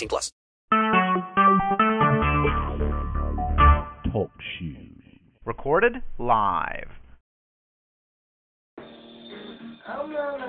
18 plus. Talk shoes. Recorded live. I'm not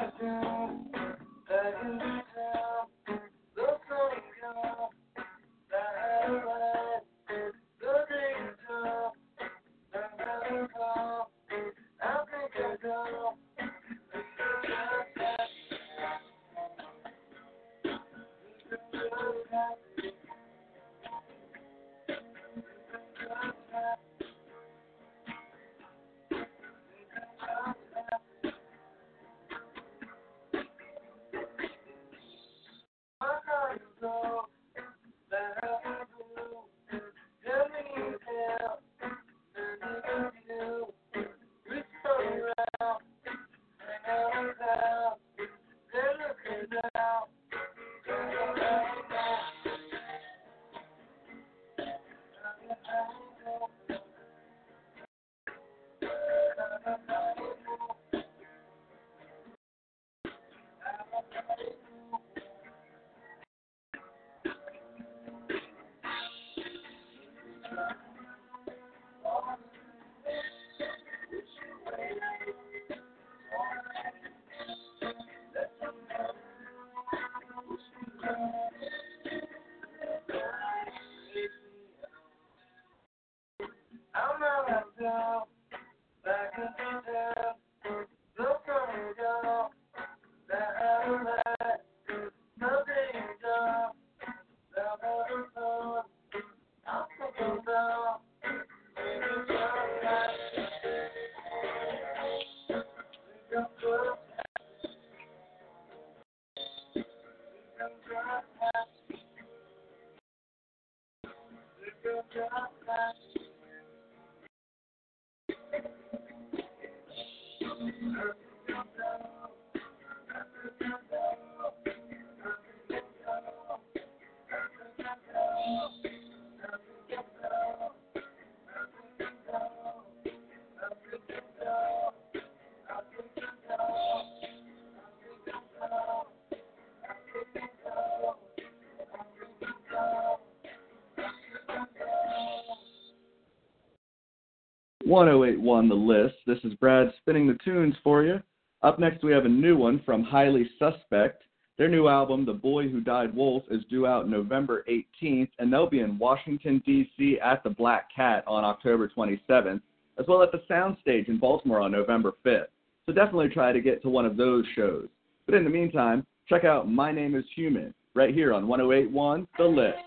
1081 The List. This is Brad spinning the tunes for you. Up next, we have a new one from Highly Suspect. Their new album, The Boy Who Died Wolf, is due out November 18th, and they'll be in Washington, D.C. at the Black Cat on October 27th, as well at the Soundstage in Baltimore on November 5th. So definitely try to get to one of those shows. But in the meantime, check out My Name is Human right here on 1081 The List.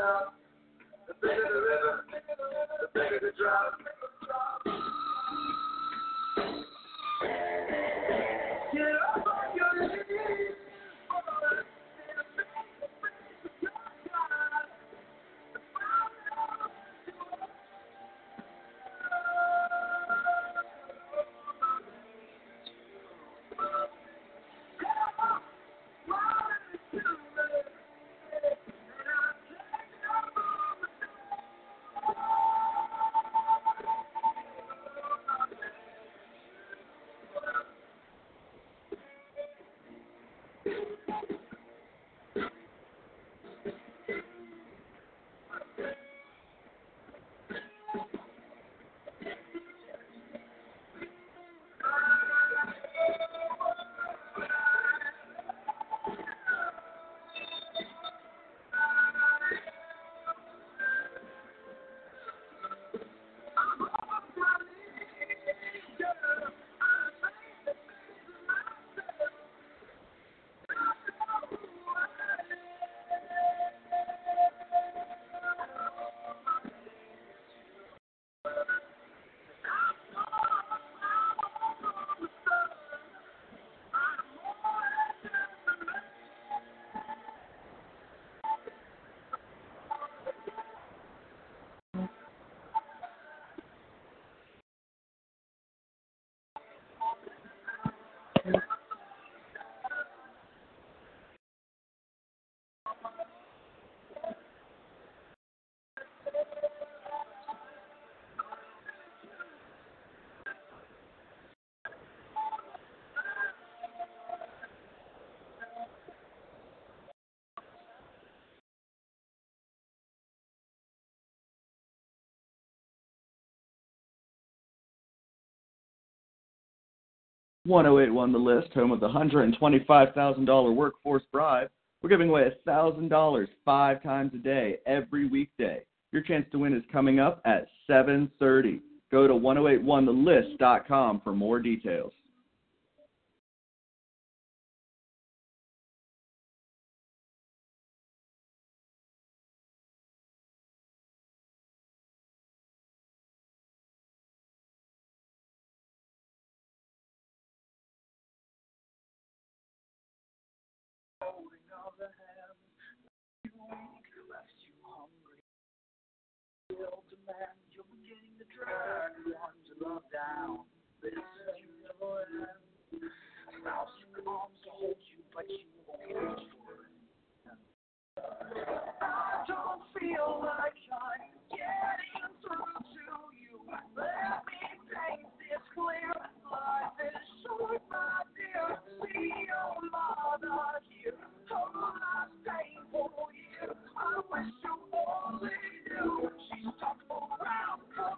The bigger the river, the bigger the drop. One zero eight one the list, home of the hundred and twenty five thousand dollar workforce bribe. We're giving away a thousand dollars five times a day, every weekday. Your chance to win is coming up at seven thirty. Go to 1081thelist.com for more details. You're beginning to drag one's love down. This arms to hold you, but you won't reach for it. I don't feel like I'm getting through to you. Let me paint this clear. Life is short, my dear. See your mother here. Her last painful year. I wish you only. She's stuck around for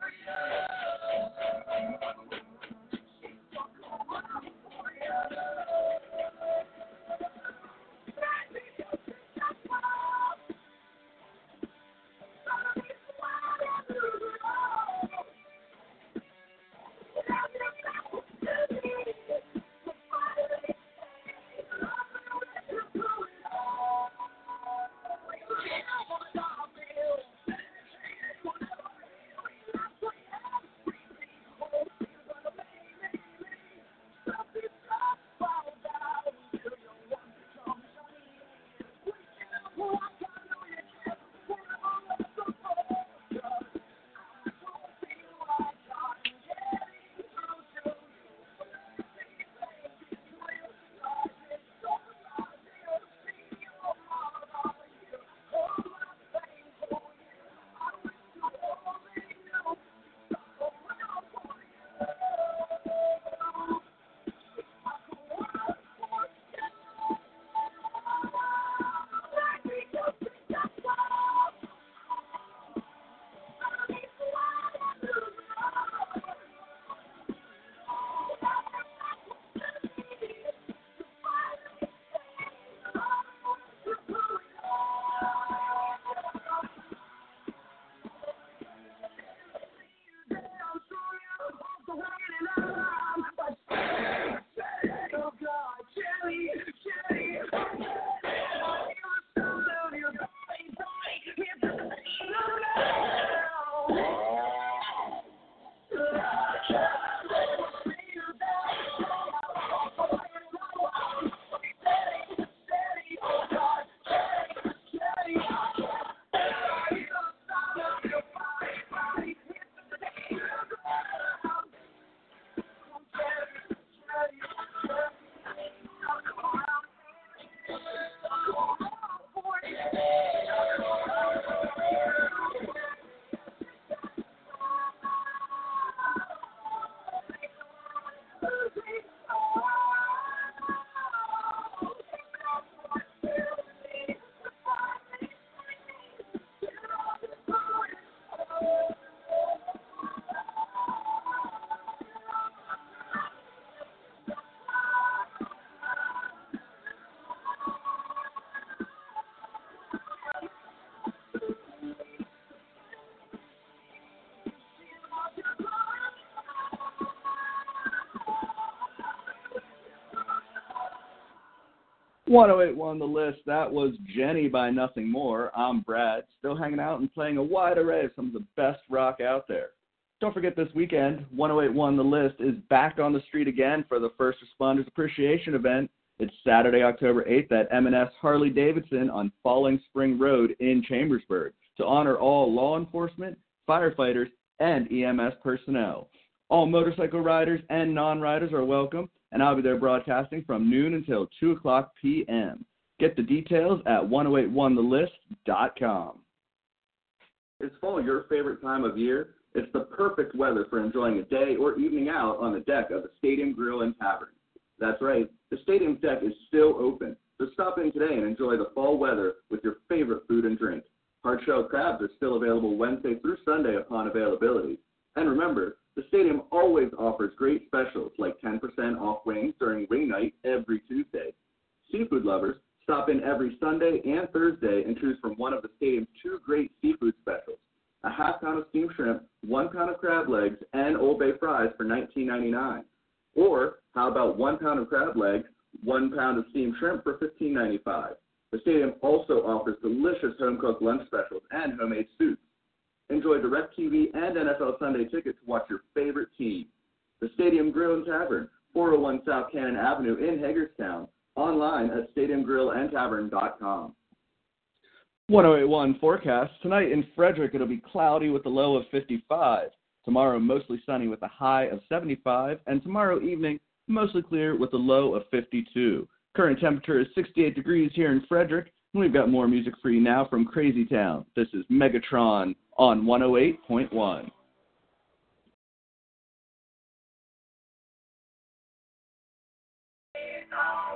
1081 the list. That was Jenny by Nothing More. I'm Brad, still hanging out and playing a wide array of some of the best rock out there. Don't forget this weekend, 1081 the list is back on the street again for the First Responders Appreciation event. It's Saturday, October 8th at M&S Harley Davidson on Falling Spring Road in Chambersburg to honor all law enforcement, firefighters, and EMS personnel. All motorcycle riders and non-riders are welcome, and I'll be there broadcasting from noon until 2 o'clock p.m. Get the details at 1081thelist.com. Is fall your favorite time of year? It's the perfect weather for enjoying a day or evening out on the deck of the Stadium Grill and Tavern. That's right, the stadium deck is still open, so stop in today and enjoy the fall weather with your favorite food and drink. Hard shell crabs are still available Wednesday through Sunday upon availability. And remember, the stadium always offers great specials like 10% off wings during wing night every Tuesday. Seafood lovers, stop in every Sunday and Thursday and choose from one of the stadium's two great seafood specials. A half pound of steamed shrimp, one pound of crab legs, and Old Bay fries for $19.99. Or how about one pound of crab legs, one pound of steamed shrimp for $15.95. The stadium also offers delicious home cooked lunch specials and homemade soups. Enjoy DirecTV and NFL Sunday tickets to watch your favorite team. The Stadium Grill and Tavern, 401 South Cannon Avenue in Hagerstown. Online at stadiumgrillandtavern.com. 1081 forecast. Tonight in Frederick, it'll be cloudy with a low of 55. Tomorrow, mostly sunny with a high of 75. And tomorrow evening, mostly clear with a low of 52. Current temperature is 68 degrees here in Frederick. And we've got more music for you now from Crazy Town. This is Megatron on 108.1. I'm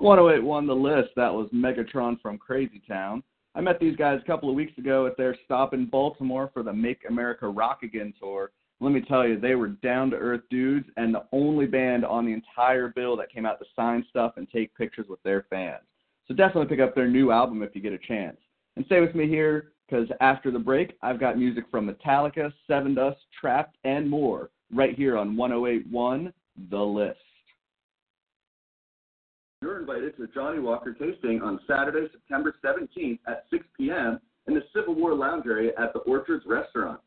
1081 The List, that was Megatron from Crazy Town. I met these guys a couple of weeks ago at their stop in Baltimore for the Make America Rock Again tour. Let me tell you, they were down to earth dudes and the only band on the entire bill that came out to sign stuff and take pictures with their fans. So definitely pick up their new album if you get a chance. And stay with me here because after the break, I've got music from Metallica, Seven Dust, Trapt, and more right here on 1081 The List. You're invited to the Johnnie Walker tasting on Saturday, September 17th at 6 p.m. in the Civil War Lounge area at the Orchards Restaurant.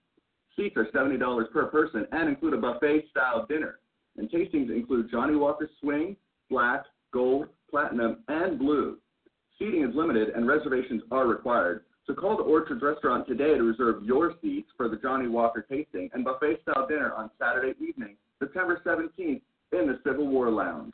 Seats are $70 per person and include a buffet style dinner. And tastings include Johnnie Walker Swing, Black, Gold, Platinum, and Blue. Seating is limited and reservations are required. So call the Orchards Restaurant today to reserve your seats for the Johnnie Walker tasting and buffet style dinner on Saturday evening, September 17th in the Civil War Lounge.